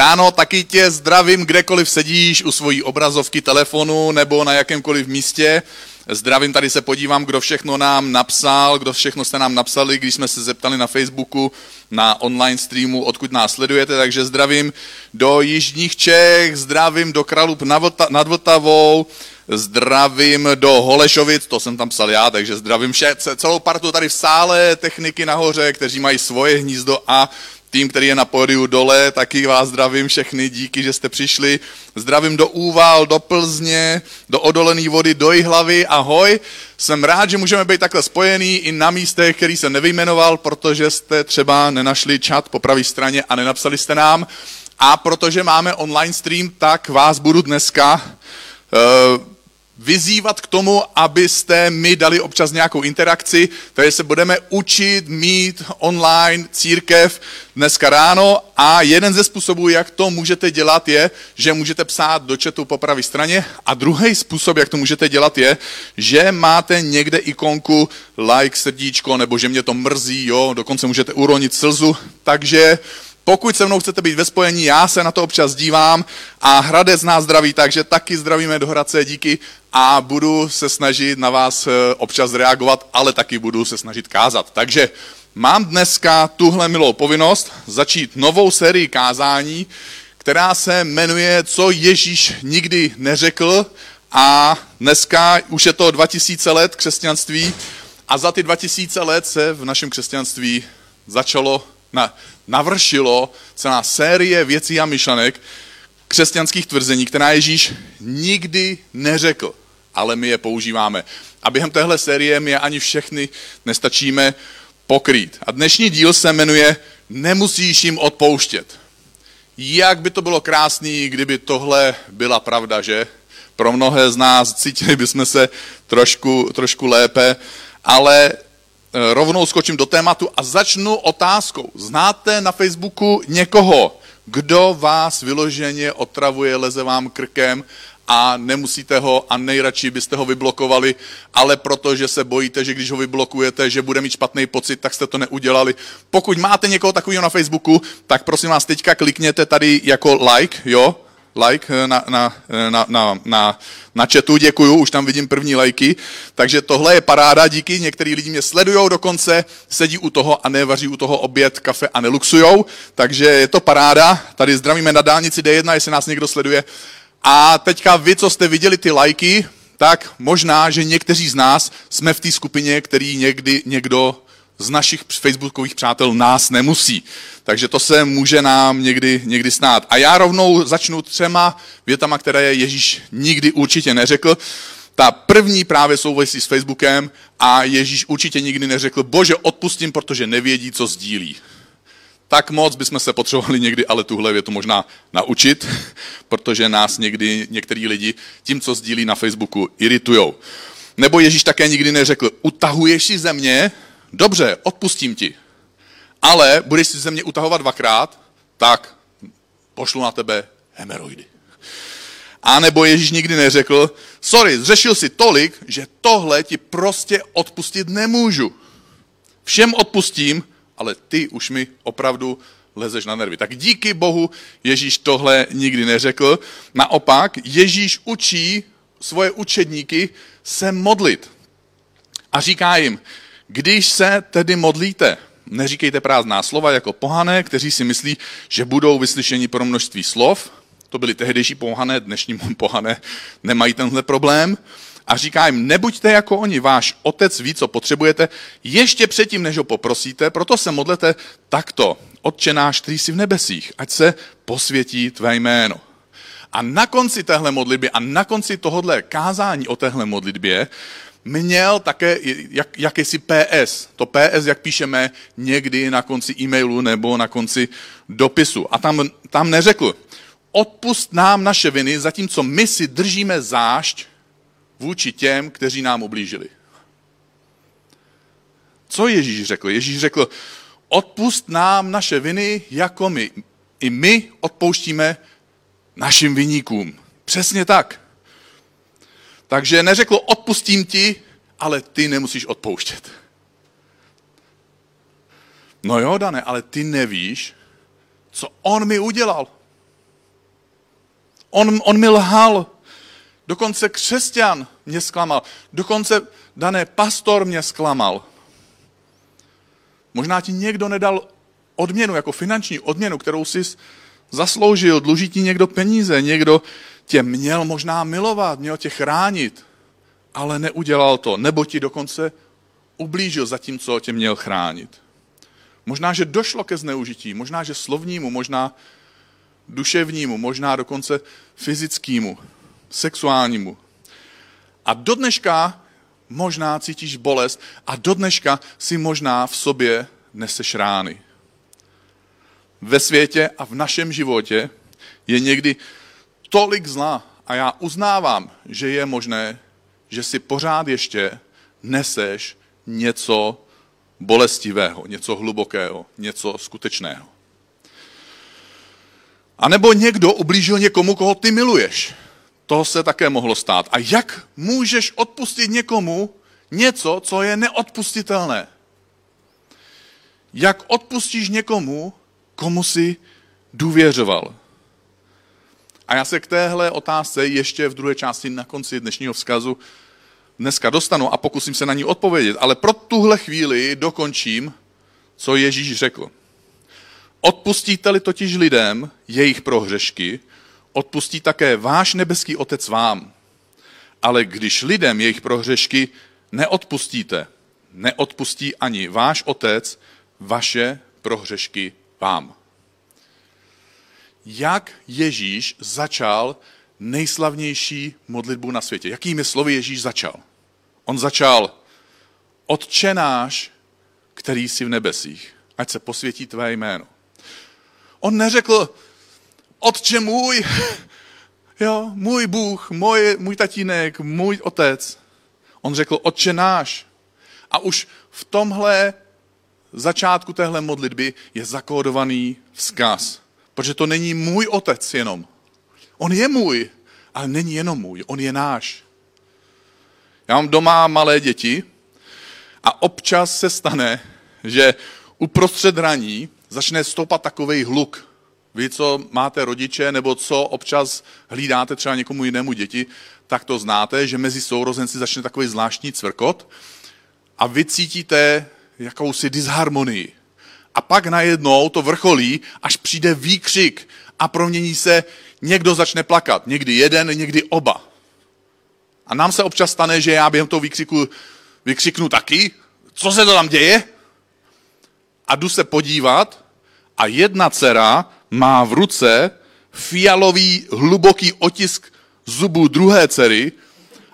Ráno, taky tě zdravím, kdekoliv sedíš u svojí obrazovky telefonu nebo na jakémkoliv místě. Zdravím, tady se podívám, kdo všechno nám napsal, kdo všechno jste nám napsali, když jsme se zeptali na Facebooku, na online streamu, odkud nás sledujete, takže zdravím do Jižních Čech, zdravím do Kralup nad Vltavou, zdravím do Holešovic, to jsem tam psal já, takže zdravím vše, celou partu tady v sále, techniky nahoře, kteří mají svoje hnízdo a tým, který je na pódiu dole, taky vás zdravím všechny, díky, že jste přišli. Zdravím do Úval, do Plzně, do Odolený vody, do Jihlavy, ahoj. Jsem rád, že můžeme být takhle spojení i na místech, který jsem nevyjmenoval, protože jste třeba nenašli chat po pravé straně a nenapsali jste nám. A protože máme online stream, tak vás budu dneska uh, vyzývat k tomu, abyste mi dali občas nějakou interakci, takže se budeme učit mít online církev dneska ráno. A jeden ze způsobů, jak to můžete dělat, je, že můžete psát do chatu po pravé straně. A druhý způsob, jak to můžete dělat, je, že máte někde ikonku like, srdíčko, nebo že mě to mrzí, jo, dokonce můžete uronit slzu, takže pokud se mnou chcete být ve spojení, já se na to občas dívám a Hradec nás zdraví, takže taky zdravíme do Hradce, díky a budu se snažit na vás eh, občas reagovat, ale taky budu se snažit kázat. Takže mám dneska tuhle milou povinnost začít novou sérii kázání, která se jmenuje Co Ježíš nikdy neřekl a dneska už je to 2000 let křesťanství a za ty 2000 let se v našem křesťanství začalo, na, navršilo celá série věcí a myšlenek, křesťanských tvrzení, která Ježíš nikdy neřekl ale my je používáme. A během téhle série my je ani všechny nestačíme pokrýt. A dnešní díl se jmenuje Nemusíš jim odpouštět. Jak by to bylo krásný, kdyby tohle byla pravda, že? Pro mnohé z nás cítili bychom se trošku, trošku lépe, ale rovnou skočím do tématu a začnu otázkou. Znáte na Facebooku někoho, kdo vás vyloženě otravuje, leze vám krkem a nemusíte ho a nejradši byste ho vyblokovali, ale protože se bojíte, že když ho vyblokujete, že bude mít špatný pocit, tak jste to neudělali. Pokud máte někoho takového na Facebooku, tak prosím vás teďka klikněte tady jako like, jo, like na, na, na, na, na, na chatu, děkuju, už tam vidím první lajky, takže tohle je paráda, díky, některý lidi mě sledujou dokonce, sedí u toho a nevaří u toho oběd, kafe a neluxujou, takže je to paráda, tady zdravíme na dálnici D1, jestli nás někdo sleduje, a teďka vy, co jste viděli ty lajky, tak možná, že někteří z nás jsme v té skupině, který někdy někdo z našich facebookových přátel nás nemusí. Takže to se může nám někdy, někdy snát. A já rovnou začnu třema větama, které Ježíš nikdy určitě neřekl. Ta první právě souvisí s Facebookem a Ježíš určitě nikdy neřekl, bože, odpustím, protože nevědí, co sdílí tak moc bychom se potřebovali někdy ale tuhle větu možná naučit, protože nás někdy některý lidi tím, co sdílí na Facebooku, iritujou. Nebo Ježíš také nikdy neřekl, utahuješ si ze mě, dobře, odpustím ti, ale budeš si ze mě utahovat dvakrát, tak pošlu na tebe hemeroidy. A nebo Ježíš nikdy neřekl, sorry, zřešil si tolik, že tohle ti prostě odpustit nemůžu. Všem odpustím, ale ty už mi opravdu lezeš na nervy. Tak díky Bohu Ježíš tohle nikdy neřekl. Naopak, Ježíš učí svoje učedníky se modlit. A říká jim, když se tedy modlíte, neříkejte prázdná slova jako pohané, kteří si myslí, že budou vyslyšeni pro množství slov. To byli tehdejší pohané, dnešní pohané nemají tenhle problém a říká jim, nebuďte jako oni, váš otec ví, co potřebujete, ještě předtím, než ho poprosíte, proto se modlete takto. Otče náš, který jsi v nebesích, ať se posvětí tvé jméno. A na konci téhle modlitby a na konci tohohle kázání o téhle modlitbě měl také jak, jakési PS. To PS, jak píšeme někdy na konci e-mailu nebo na konci dopisu. A tam, tam neřekl, odpust nám naše viny, zatímco my si držíme zášť vůči těm, kteří nám ublížili. Co Ježíš řekl? Ježíš řekl, odpust nám naše viny, jako my. I my odpouštíme našim viníkům. Přesně tak. Takže neřekl, odpustím ti, ale ty nemusíš odpouštět. No jo, Dane, ale ty nevíš, co on mi udělal. On, on mi lhal. Dokonce křesťan mě zklamal. Dokonce dané pastor mě zklamal. Možná ti někdo nedal odměnu, jako finanční odměnu, kterou jsi zasloužil, dluží ti někdo peníze, někdo tě měl možná milovat, měl tě chránit, ale neudělal to, nebo ti dokonce ublížil za tím, co tě měl chránit. Možná, že došlo ke zneužití, možná, že slovnímu, možná duševnímu, možná dokonce fyzickému, sexuálnímu. A do dneška možná cítíš bolest a do dneška si možná v sobě neseš rány. Ve světě a v našem životě je někdy tolik zla a já uznávám, že je možné, že si pořád ještě neseš něco bolestivého, něco hlubokého, něco skutečného. A nebo někdo ublížil někomu, koho ty miluješ. To se také mohlo stát. A jak můžeš odpustit někomu něco, co je neodpustitelné? Jak odpustíš někomu, komu si důvěřoval? A já se k téhle otázce ještě v druhé části na konci dnešního vzkazu dneska dostanu a pokusím se na ní odpovědět. Ale pro tuhle chvíli dokončím, co Ježíš řekl. Odpustíte-li totiž lidem jejich prohřešky, odpustí také váš nebeský otec vám. Ale když lidem jejich prohřešky neodpustíte, neodpustí ani váš otec vaše prohřešky vám. Jak Ježíš začal nejslavnější modlitbu na světě? Jakými slovy Ježíš začal? On začal, Otče náš, který jsi v nebesích, ať se posvětí tvé jméno. On neřekl, Otče můj, jo, můj Bůh, můj, můj tatínek, můj otec. On řekl, Otče náš. A už v tomhle začátku téhle modlitby je zakódovaný vzkaz. Protože to není můj otec jenom. On je můj, ale není jenom můj, on je náš. Já mám doma malé děti a občas se stane, že uprostřed raní začne stoupat takový hluk. Vy, co máte rodiče, nebo co občas hlídáte třeba někomu jinému děti, tak to znáte, že mezi sourozenci začne takový zvláštní cvrkot a vy cítíte jakousi disharmonii. A pak najednou to vrcholí, až přijde výkřik a promění se, někdo začne plakat. Někdy jeden, někdy oba. A nám se občas stane, že já během toho výkřiku vykřiknu taky, co se to tam děje? A jdu se podívat a jedna dcera má v ruce fialový hluboký otisk zubů druhé dcery,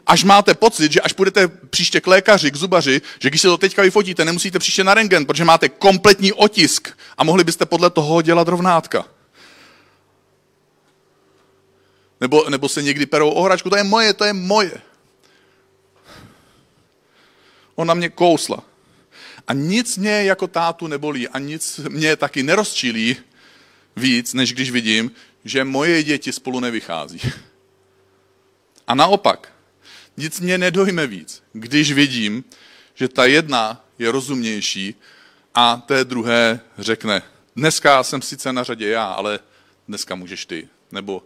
až máte pocit, že až půjdete příště k lékaři, k zubaři, že když se to teďka vyfotíte, nemusíte příště na rengen, protože máte kompletní otisk a mohli byste podle toho dělat rovnátka. Nebo, nebo se někdy perou o hračku, to je moje, to je moje. Ona mě kousla. A nic mě jako tátu nebolí a nic mě taky nerozčilí víc, než když vidím, že moje děti spolu nevychází. A naopak, nic mě nedojme víc, když vidím, že ta jedna je rozumnější a té druhé řekne, dneska jsem sice na řadě já, ale dneska můžeš ty. Nebo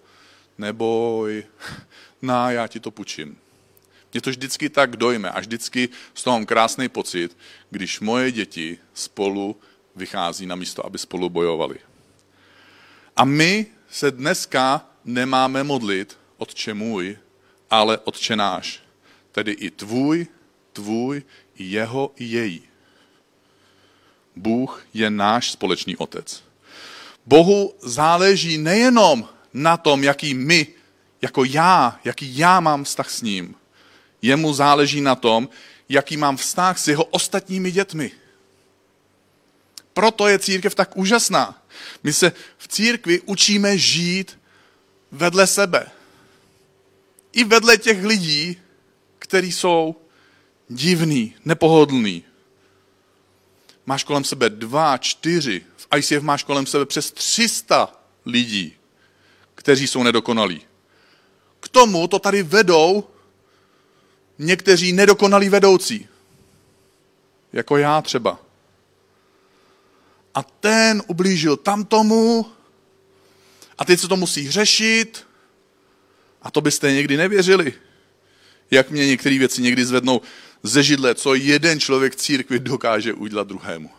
neboj, na, já ti to půjčím. Mě to vždycky tak dojme a vždycky z toho mám krásný pocit, když moje děti spolu vychází na místo, aby spolu bojovali. A my se dneska nemáme modlit, Otče můj, ale Otče náš. Tedy i tvůj, tvůj, i jeho, i její. Bůh je náš společný otec. Bohu záleží nejenom na tom, jaký my, jako já, jaký já mám vztah s ním. Jemu záleží na tom, jaký mám vztah s jeho ostatními dětmi. Proto je církev tak úžasná. My se v církvi učíme žít vedle sebe. I vedle těch lidí, kteří jsou divný, nepohodlný. Máš kolem sebe dva, čtyři, v ICF máš kolem sebe přes 300 lidí, kteří jsou nedokonalí. K tomu to tady vedou někteří nedokonalí vedoucí. Jako já třeba. A ten ublížil tamtomu a teď se to musí řešit A to byste někdy nevěřili. Jak mě některé věci někdy zvednou ze židle, co jeden člověk církvi dokáže udělat druhému.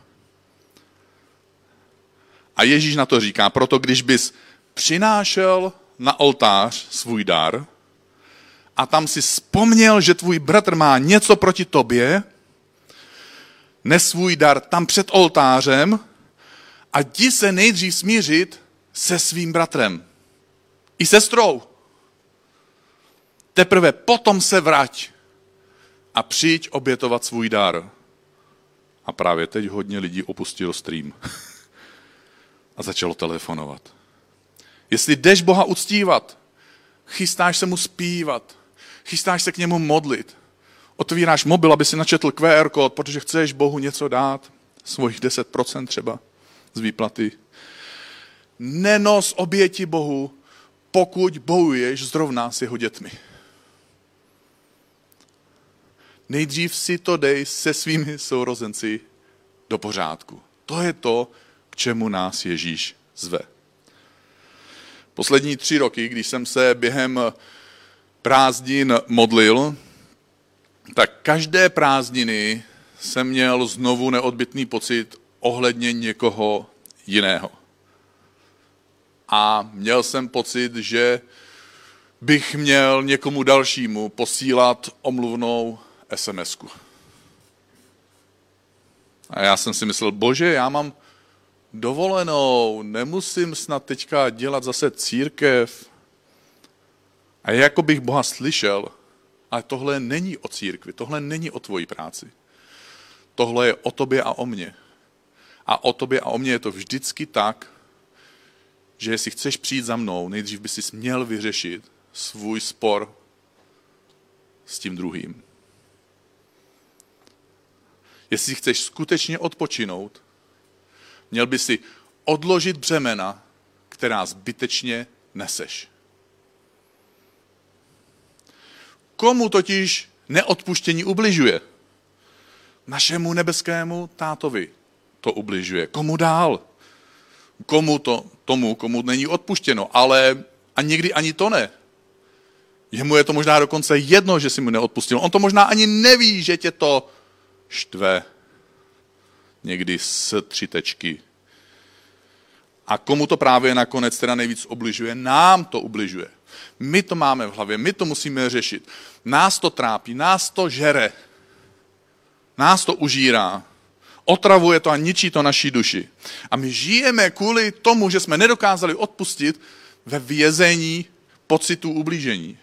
A Ježíš na to říká, proto když bys přinášel na oltář svůj dar a tam si vzpomněl, že tvůj bratr má něco proti tobě, nes svůj dar tam před oltářem a jdi se nejdřív smířit se svým bratrem. I sestrou. Teprve potom se vrať a přijď obětovat svůj dar. A právě teď hodně lidí opustilo stream a začalo telefonovat. Jestli jdeš Boha uctívat, chystáš se mu zpívat, chystáš se k němu modlit, otvíráš mobil, aby si načetl QR kód, protože chceš Bohu něco dát, svojich 10% třeba z výplaty. Nenos oběti Bohu, pokud bojuješ zrovna s jeho dětmi. Nejdřív si to dej se svými sourozenci do pořádku. To je to, k čemu nás Ježíš zve. Poslední tři roky, když jsem se během prázdnin modlil, tak každé prázdniny jsem měl znovu neodbitný pocit ohledně někoho jiného. A měl jsem pocit, že bych měl někomu dalšímu posílat omluvnou sms -ku. A já jsem si myslel, bože, já mám dovolenou, nemusím snad teďka dělat zase církev. A jako bych Boha slyšel, ale tohle není o církvi, tohle není o tvoji práci. Tohle je o tobě a o mně. A o tobě a o mně je to vždycky tak, že jestli chceš přijít za mnou, nejdřív by si měl vyřešit svůj spor s tím druhým. Jestli chceš skutečně odpočinout, měl by si odložit břemena, která zbytečně neseš. Komu totiž neodpuštění ubližuje? Našemu nebeskému tátovi to ubližuje. Komu dál? Komu to, tomu, komu není odpuštěno, ale a někdy ani to ne. Jemu je to možná dokonce jedno, že si mu neodpustil. On to možná ani neví, že tě to štve. Někdy s tři tečky. A komu to právě nakonec teda nejvíc obližuje? Nám to ubližuje. My to máme v hlavě, my to musíme řešit. Nás to trápí, nás to žere. Nás to užírá. Otravuje to a ničí to naší duši. A my žijeme kvůli tomu, že jsme nedokázali odpustit ve vězení pocitu ublížení.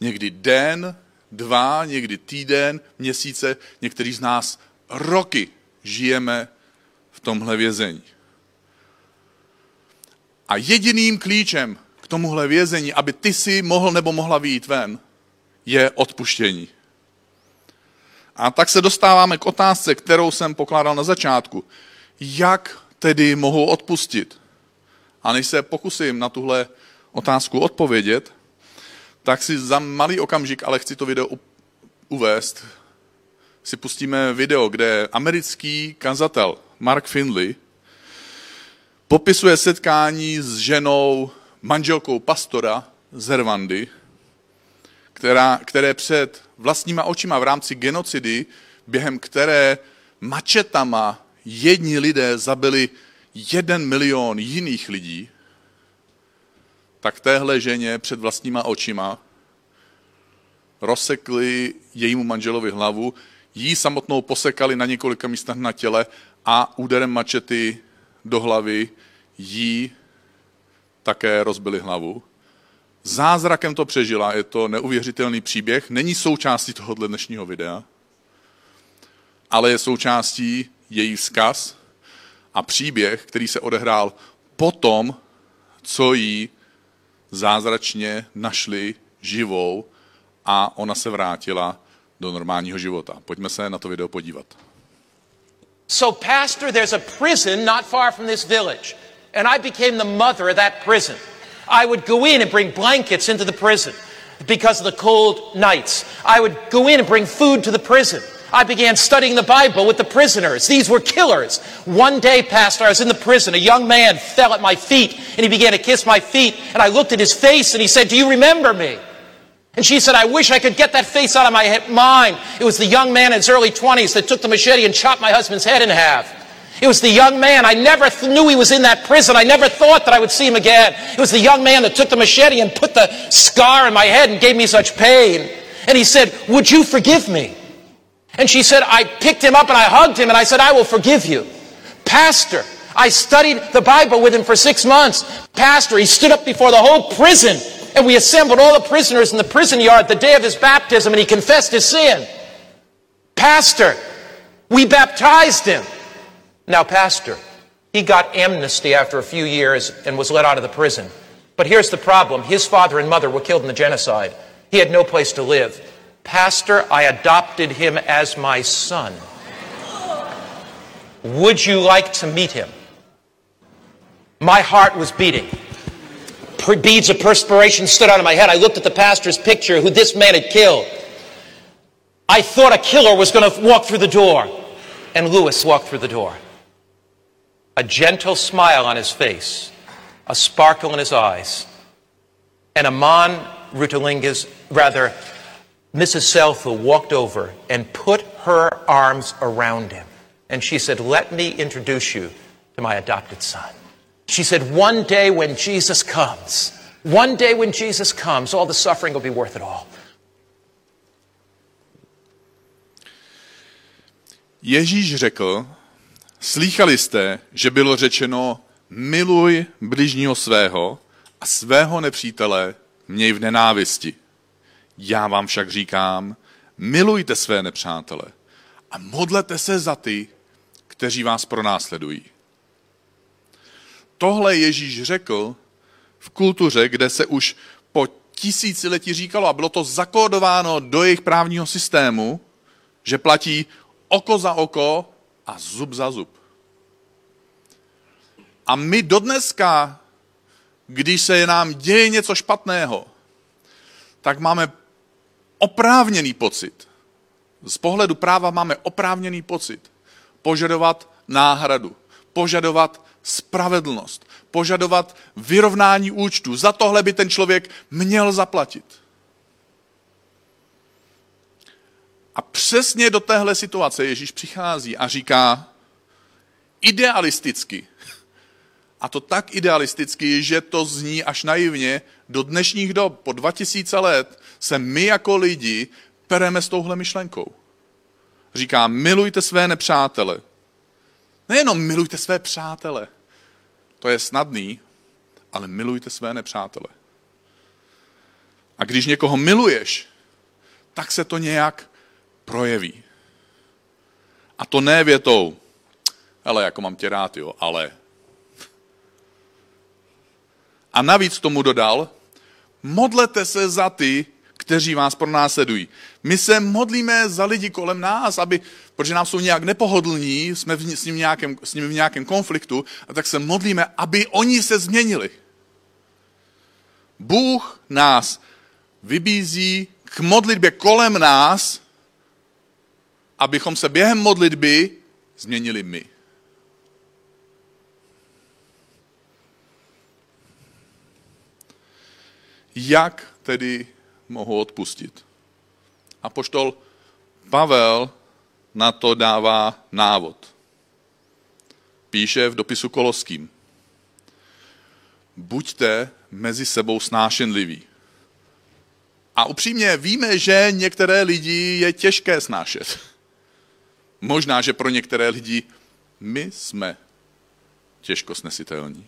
Někdy den, dva, někdy týden, měsíce, některý z nás roky žijeme v tomhle vězení. A jediným klíčem k tomuhle vězení, aby ty si mohl nebo mohla vyjít ven, je odpuštění. A tak se dostáváme k otázce, kterou jsem pokládal na začátku. Jak tedy mohu odpustit? A než se pokusím na tuhle otázku odpovědět, tak si za malý okamžik, ale chci to video uvést, si pustíme video, kde americký kazatel Mark Findley popisuje setkání s ženou, manželkou pastora z Rwandy, která, které před vlastníma očima v rámci genocidy, během které mačetama jedni lidé zabili jeden milion jiných lidí, tak téhle ženě před vlastníma očima rozsekli jejímu manželovi hlavu, jí samotnou posekali na několika místech na těle a úderem mačety do hlavy jí také rozbili hlavu. Zázrakem to přežila, je to neuvěřitelný příběh, není součástí tohohle dnešního videa, ale je součástí její vzkaz a příběh, který se odehrál potom, co jí zázračně našli živou a ona se vrátila do normálního života. Pojďme se na to video podívat. So, Pastor, there's a prison not far from this village, and I became the mother of that prison. I would go in and bring blankets into the prison because of the cold nights. I would go in and bring food to the prison. I began studying the Bible with the prisoners. These were killers. One day, Pastor, I was in the prison. A young man fell at my feet and he began to kiss my feet. And I looked at his face and he said, Do you remember me? And she said, I wish I could get that face out of my mind. It was the young man in his early 20s that took the machete and chopped my husband's head in half. It was the young man. I never th- knew he was in that prison. I never thought that I would see him again. It was the young man that took the machete and put the scar in my head and gave me such pain. And he said, Would you forgive me? And she said, I picked him up and I hugged him and I said, I will forgive you. Pastor, I studied the Bible with him for six months. Pastor, he stood up before the whole prison and we assembled all the prisoners in the prison yard the day of his baptism and he confessed his sin. Pastor, we baptized him. Now, Pastor, he got amnesty after a few years and was let out of the prison. But here's the problem his father and mother were killed in the genocide. He had no place to live. Pastor, I adopted him as my son. Would you like to meet him? My heart was beating. Beads of perspiration stood out of my head. I looked at the pastor's picture, who this man had killed. I thought a killer was going to walk through the door. And Lewis walked through the door. A gentle smile on his face, a sparkle in his eyes. And Amon Rutalingas, rather, Mrs. Selthal walked over and put her arms around him. And she said, Let me introduce you to my adopted son. She said, One day when Jesus comes, one day when Jesus comes, all the suffering will be worth it all. Ježíš řekl, slýchali jste, že bylo řečeno, miluj bližního svého a svého nepřítele měj v nenávisti. Já vám však říkám, milujte své nepřátele a modlete se za ty, kteří vás pronásledují. Tohle Ježíš řekl v kultuře, kde se už po tisíciletí říkalo, a bylo to zakódováno do jejich právního systému, že platí oko za oko a zub za zub. A my dodneska, když se nám děje něco špatného, tak máme oprávněný pocit. Z pohledu práva máme oprávněný pocit požadovat náhradu, požadovat spravedlnost, požadovat vyrovnání účtu. Za tohle by ten člověk měl zaplatit. A přesně do téhle situace Ježíš přichází a říká idealisticky, a to tak idealisticky, že to zní až naivně, do dnešních dob, po 2000 let, se my jako lidi pereme s touhle myšlenkou. Říká, milujte své nepřátele. Nejenom milujte své přátele, to je snadný, ale milujte své nepřátele. A když někoho miluješ, tak se to nějak projeví. A to ne větou, ale jako mám tě rád, jo, ale. A navíc tomu dodal, modlete se za ty, kteří vás pronásledují. My se modlíme za lidi kolem nás, aby, protože nám jsou nějak nepohodlní, jsme v, s, ním nějakém, s nimi v nějakém konfliktu, a tak se modlíme, aby oni se změnili. Bůh nás vybízí k modlitbě kolem nás, abychom se během modlitby změnili my. Jak tedy mohu odpustit? A poštol Pavel na to dává návod. Píše v dopisu Koloským. Buďte mezi sebou snášenliví. A upřímně víme, že některé lidi je těžké snášet. Možná, že pro některé lidi my jsme těžko snesitelní.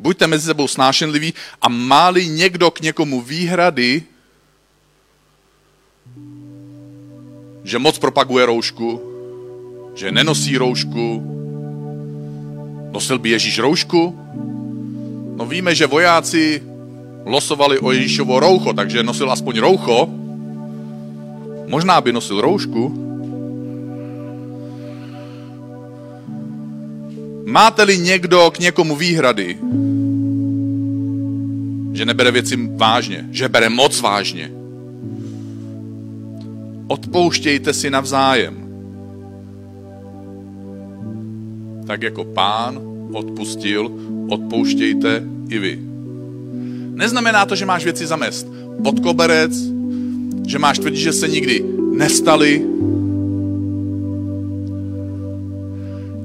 Buďte mezi sebou snášenliví a máli někdo k někomu výhrady, že moc propaguje roušku, že nenosí roušku, nosil by Ježíš roušku? No víme, že vojáci losovali o Ježíšovo roucho, takže nosil aspoň roucho. Možná by nosil roušku. Máte-li někdo k někomu výhrady, že nebere věci vážně, že bere moc vážně, odpouštějte si navzájem. Tak jako pán odpustil, odpouštějte i vy. Neznamená to, že máš věci zamest pod koberec, že máš tvrdit, že se nikdy nestali.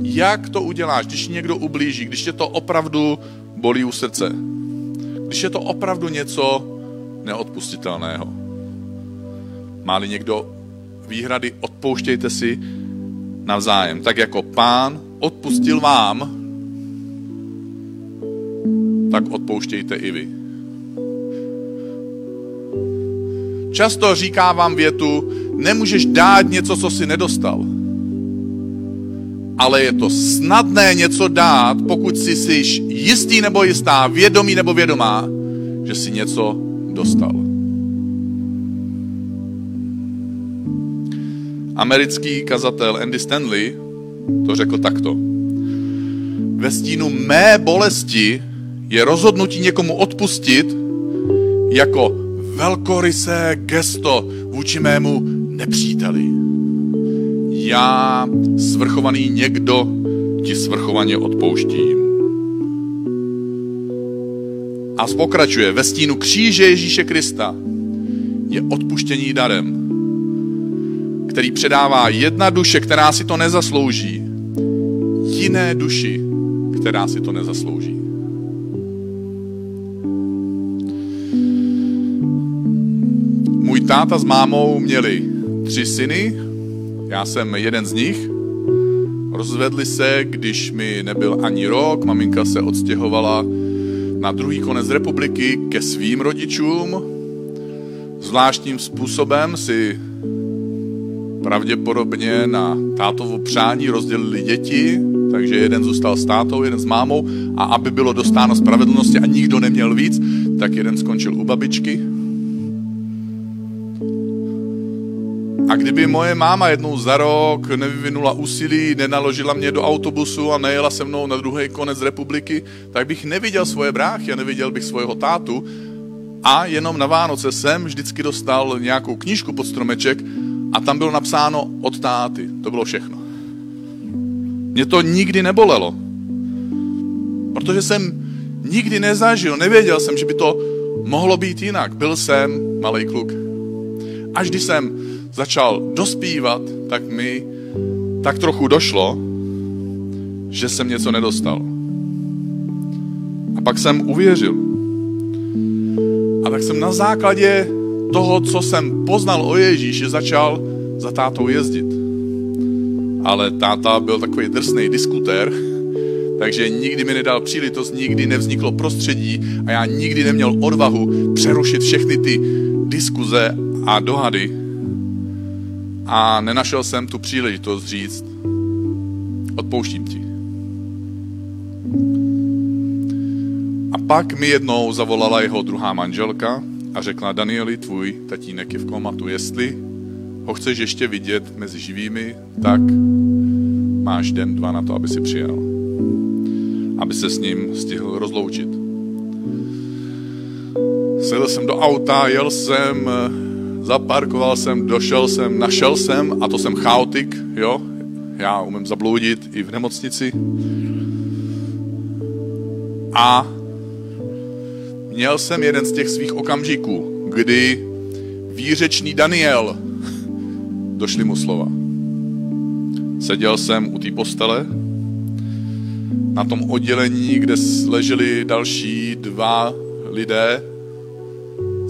Jak to uděláš, když někdo ublíží, když tě to opravdu bolí u srdce? Když je to opravdu něco neodpustitelného. Máli někdo výhrady, odpouštějte si navzájem. Tak jako pán odpustil vám, tak odpouštějte i vy. Často říká vám větu, nemůžeš dát něco, co si nedostal. Ale je to snadné něco dát, pokud si jsi jistý nebo jistá, vědomý nebo vědomá, že si něco dostal. Americký kazatel Andy Stanley to řekl takto. Ve stínu mé bolesti je rozhodnutí někomu odpustit jako velkorysé gesto vůči mému nepříteli. Já, svrchovaný někdo, ti svrchovaně odpouštím. A pokračuje, ve stínu kříže Ježíše Krista je odpuštění darem, který předává jedna duše, která si to nezaslouží, jiné duši, která si to nezaslouží. Můj táta s mámou měli tři syny, já jsem jeden z nich. Rozvedli se, když mi nebyl ani rok, maminka se odstěhovala na druhý konec republiky ke svým rodičům. Zvláštním způsobem si pravděpodobně na tátovo přání rozdělili děti, takže jeden zůstal s tátou, jeden s mámou a aby bylo dostáno spravedlnosti a nikdo neměl víc, tak jeden skončil u babičky. A kdyby moje máma jednou za rok nevyvinula úsilí, nenaložila mě do autobusu a nejela se mnou na druhý konec republiky, tak bych neviděl svoje bráchy a neviděl bych svého tátu a jenom na Vánoce jsem vždycky dostal nějakou knížku pod stromeček a tam bylo napsáno od táty. To bylo všechno. Mě to nikdy nebolelo. Protože jsem nikdy nezažil, nevěděl jsem, že by to mohlo být jinak. Byl jsem malý kluk. Až když jsem začal dospívat, tak mi tak trochu došlo, že jsem něco nedostal. A pak jsem uvěřil. A tak jsem na základě toho, co jsem poznal o Ježíši, začal za tátou jezdit. Ale táta byl takový drsný diskutér, takže nikdy mi nedal příležitost, nikdy nevzniklo prostředí a já nikdy neměl odvahu přerušit všechny ty diskuze a dohady. A nenašel jsem tu příležitost říct, odpouštím ti. A pak mi jednou zavolala jeho druhá manželka a řekla, Danieli, tvůj tatínek je v komatu, jestli ho chceš ještě vidět mezi živými, tak máš den, dva na to, aby si přijel. Aby se s ním stihl rozloučit. Sedl jsem do auta, jel jsem, zaparkoval jsem, došel jsem, našel jsem, a to jsem chaotik, jo, já umím zabloudit i v nemocnici. A měl jsem jeden z těch svých okamžiků, kdy výřečný Daniel došly mu slova. Seděl jsem u té postele, na tom oddělení, kde leželi další dva lidé.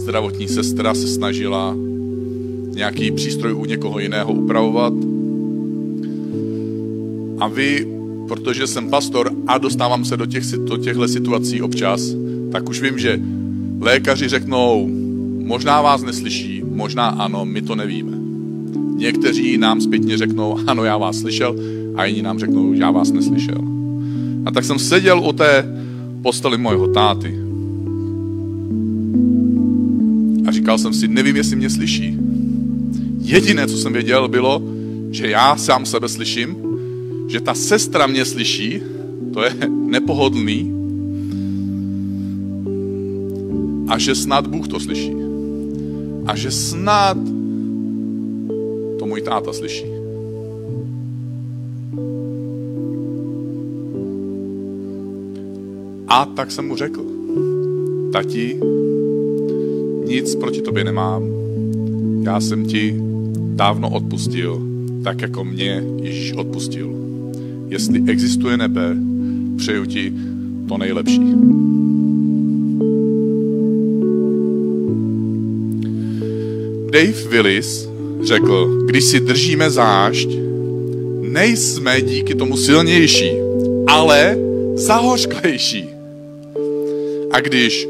Zdravotní sestra se snažila nějaký přístroj u někoho jiného upravovat. A vy, protože jsem pastor a dostávám se do, těch, do těchto situací občas, tak už vím, že lékaři řeknou, možná vás neslyší, možná ano, my to nevíme. Někteří nám zpětně řeknou, ano, já vás slyšel, a jiní nám řeknou, já vás neslyšel. A tak jsem seděl u té posteli mojho táty. Říkal jsem si, nevím, jestli mě slyší. Jediné, co jsem věděl, bylo, že já sám sebe slyším, že ta sestra mě slyší, to je nepohodlný, a že snad Bůh to slyší. A že snad To můj táta slyší. A tak jsem mu řekl, tati, nic proti tobě nemám. Já jsem ti dávno odpustil, tak jako mě Ježíš odpustil. Jestli existuje nebe, přeju ti to nejlepší. Dave Willis řekl, když si držíme zášť, nejsme díky tomu silnější, ale zahořklejší. A když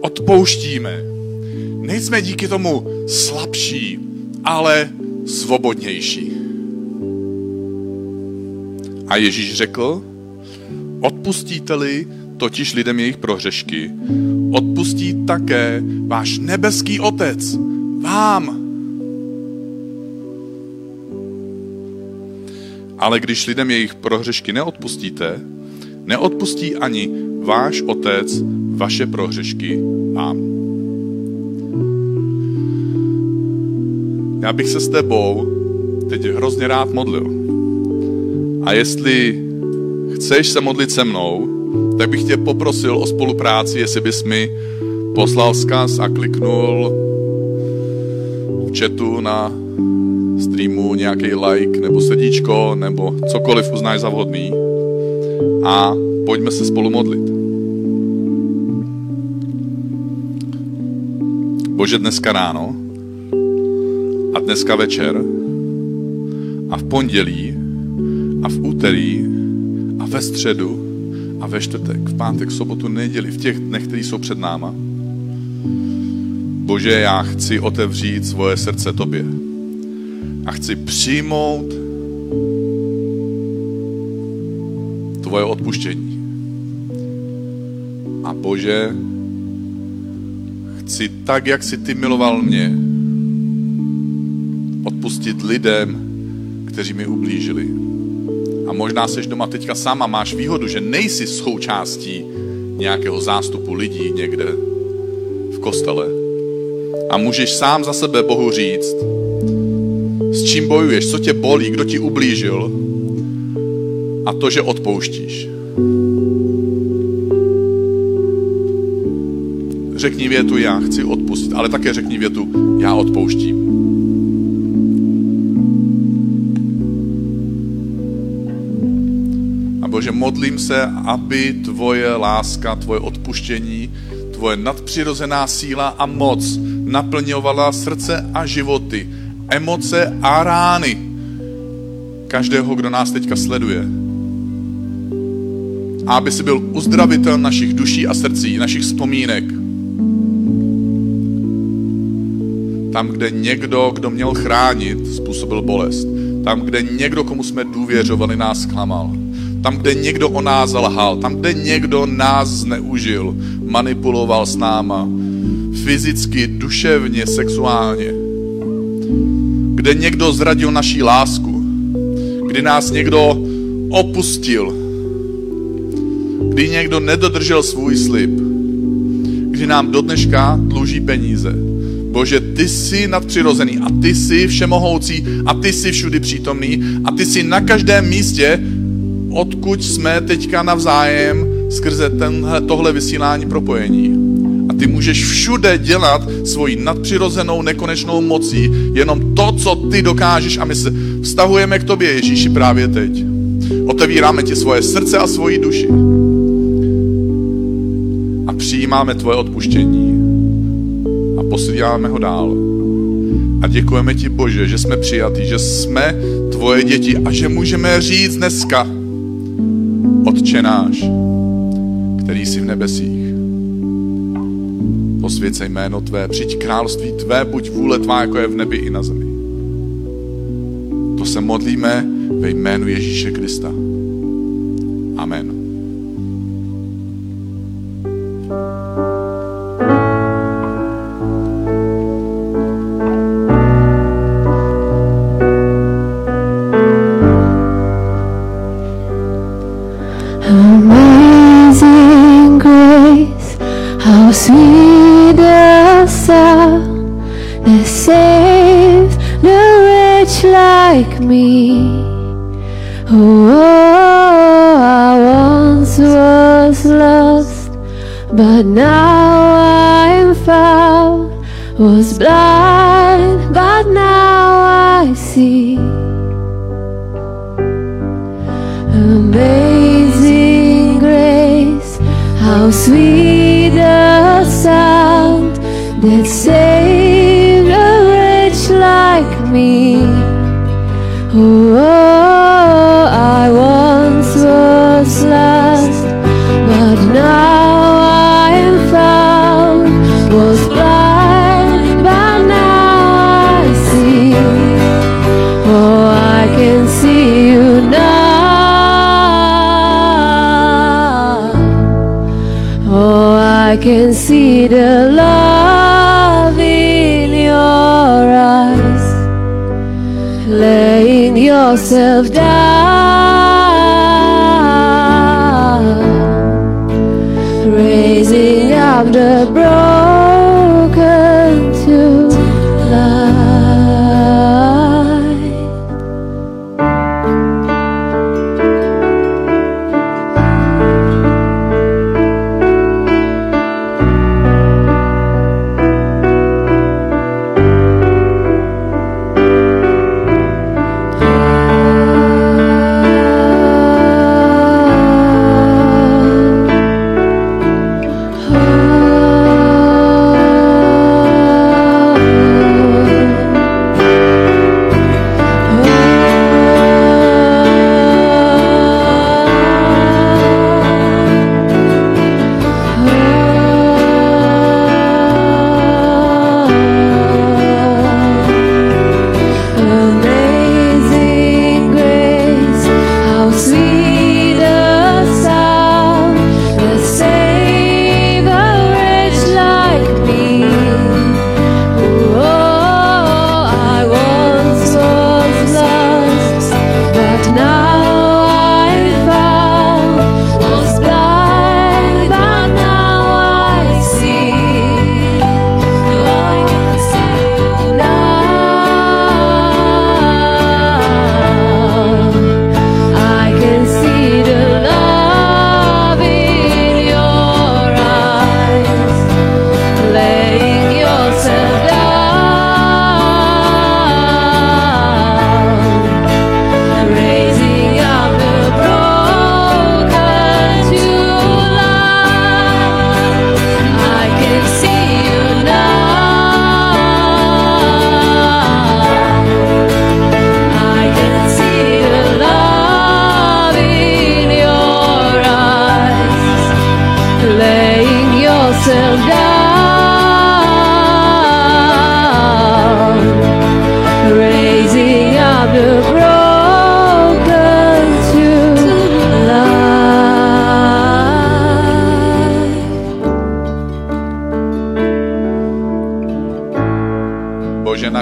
odpouštíme, nejsme díky tomu slabší, ale svobodnější. A Ježíš řekl, odpustíte-li totiž lidem jejich prohřešky, odpustí také váš nebeský Otec vám. Ale když lidem jejich prohřešky neodpustíte, neodpustí ani váš Otec vaše prohřešky vám. Já bych se s tebou teď hrozně rád modlil. A jestli chceš se modlit se mnou, tak bych tě poprosil o spolupráci, jestli bys mi poslal vzkaz a kliknul v chatu na streamu nějaký like nebo sedíčko nebo cokoliv uznáš za vhodný a pojďme se spolu modlit. Bože, dneska ráno a dneska večer a v pondělí a v úterí a ve středu a ve čtvrtek, v pátek, sobotu, neděli, v těch dnech, které jsou před náma. Bože, já chci otevřít svoje srdce Tobě a chci přijmout Tvoje odpuštění. A Bože, chci tak, jak jsi Ty miloval mě, odpustit lidem, kteří mi ublížili. A možná seš doma teďka sama, máš výhodu, že nejsi součástí nějakého zástupu lidí někde v kostele. A můžeš sám za sebe Bohu říct, s čím bojuješ, co tě bolí, kdo ti ublížil a to, že odpouštíš. Řekni větu, já chci odpustit, ale také řekni větu, já odpouštím. Modlím se, aby tvoje láska, tvoje odpuštění, tvoje nadpřirozená síla a moc naplňovala srdce a životy, emoce a rány každého, kdo nás teďka sleduje. A aby si byl uzdravitel našich duší a srdcí, našich vzpomínek. Tam, kde někdo, kdo měl chránit, způsobil bolest. Tam, kde někdo, komu jsme důvěřovali, nás klamal. Tam, kde někdo o nás zalhal. Tam, kde někdo nás zneužil, manipuloval s náma. Fyzicky, duševně, sexuálně. Kde někdo zradil naší lásku. Kdy nás někdo opustil. Kdy někdo nedodržel svůj slib. Kdy nám do dneška dluží peníze Bože, ty jsi nadpřirozený a ty jsi všemohoucí a ty jsi všudy přítomný a ty jsi na každém místě, odkud jsme teďka navzájem skrze tenhle, tohle vysílání propojení. A ty můžeš všude dělat svoji nadpřirozenou nekonečnou mocí jenom to, co ty dokážeš a my se vztahujeme k tobě, Ježíši, právě teď. Otevíráme ti svoje srdce a svoji duši. A přijímáme tvoje odpuštění posíláme ho dál. A děkujeme ti, Bože, že jsme přijatí, že jsme tvoje děti a že můžeme říct dneska, Otče náš, který jsi v nebesích. Posvěcej jméno Tvé, přijď království Tvé, buď vůle Tvá, jako je v nebi i na zemi. To se modlíme ve jménu Ježíše Krista. Amen. Oh, I once was lost, but now I am found. Was blind, but now I see. Amazing grace, how sweet the sound that saved Oh, I once was lost, but now I am found. Was blind, but now I see. Oh, I can see you now. Oh, I can see the yourself down, raising up the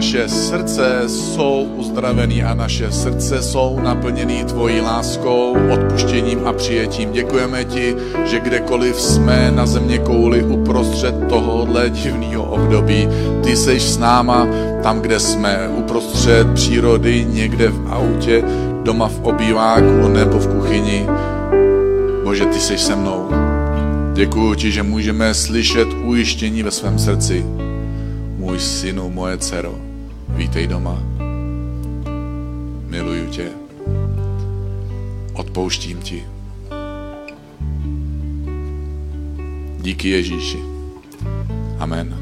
naše srdce jsou uzdravený a naše srdce jsou naplněný tvojí láskou, odpuštěním a přijetím. Děkujeme ti, že kdekoliv jsme na země kouli uprostřed tohohle divného období, ty seš s náma tam, kde jsme, uprostřed přírody, někde v autě, doma v obýváku nebo v kuchyni. Bože, ty jsi se mnou. Děkuji ti, že můžeme slyšet ujištění ve svém srdci. Můj synu, moje dcero, vítej doma. Miluju tě. Odpouštím ti. Díky Ježíši. Amen.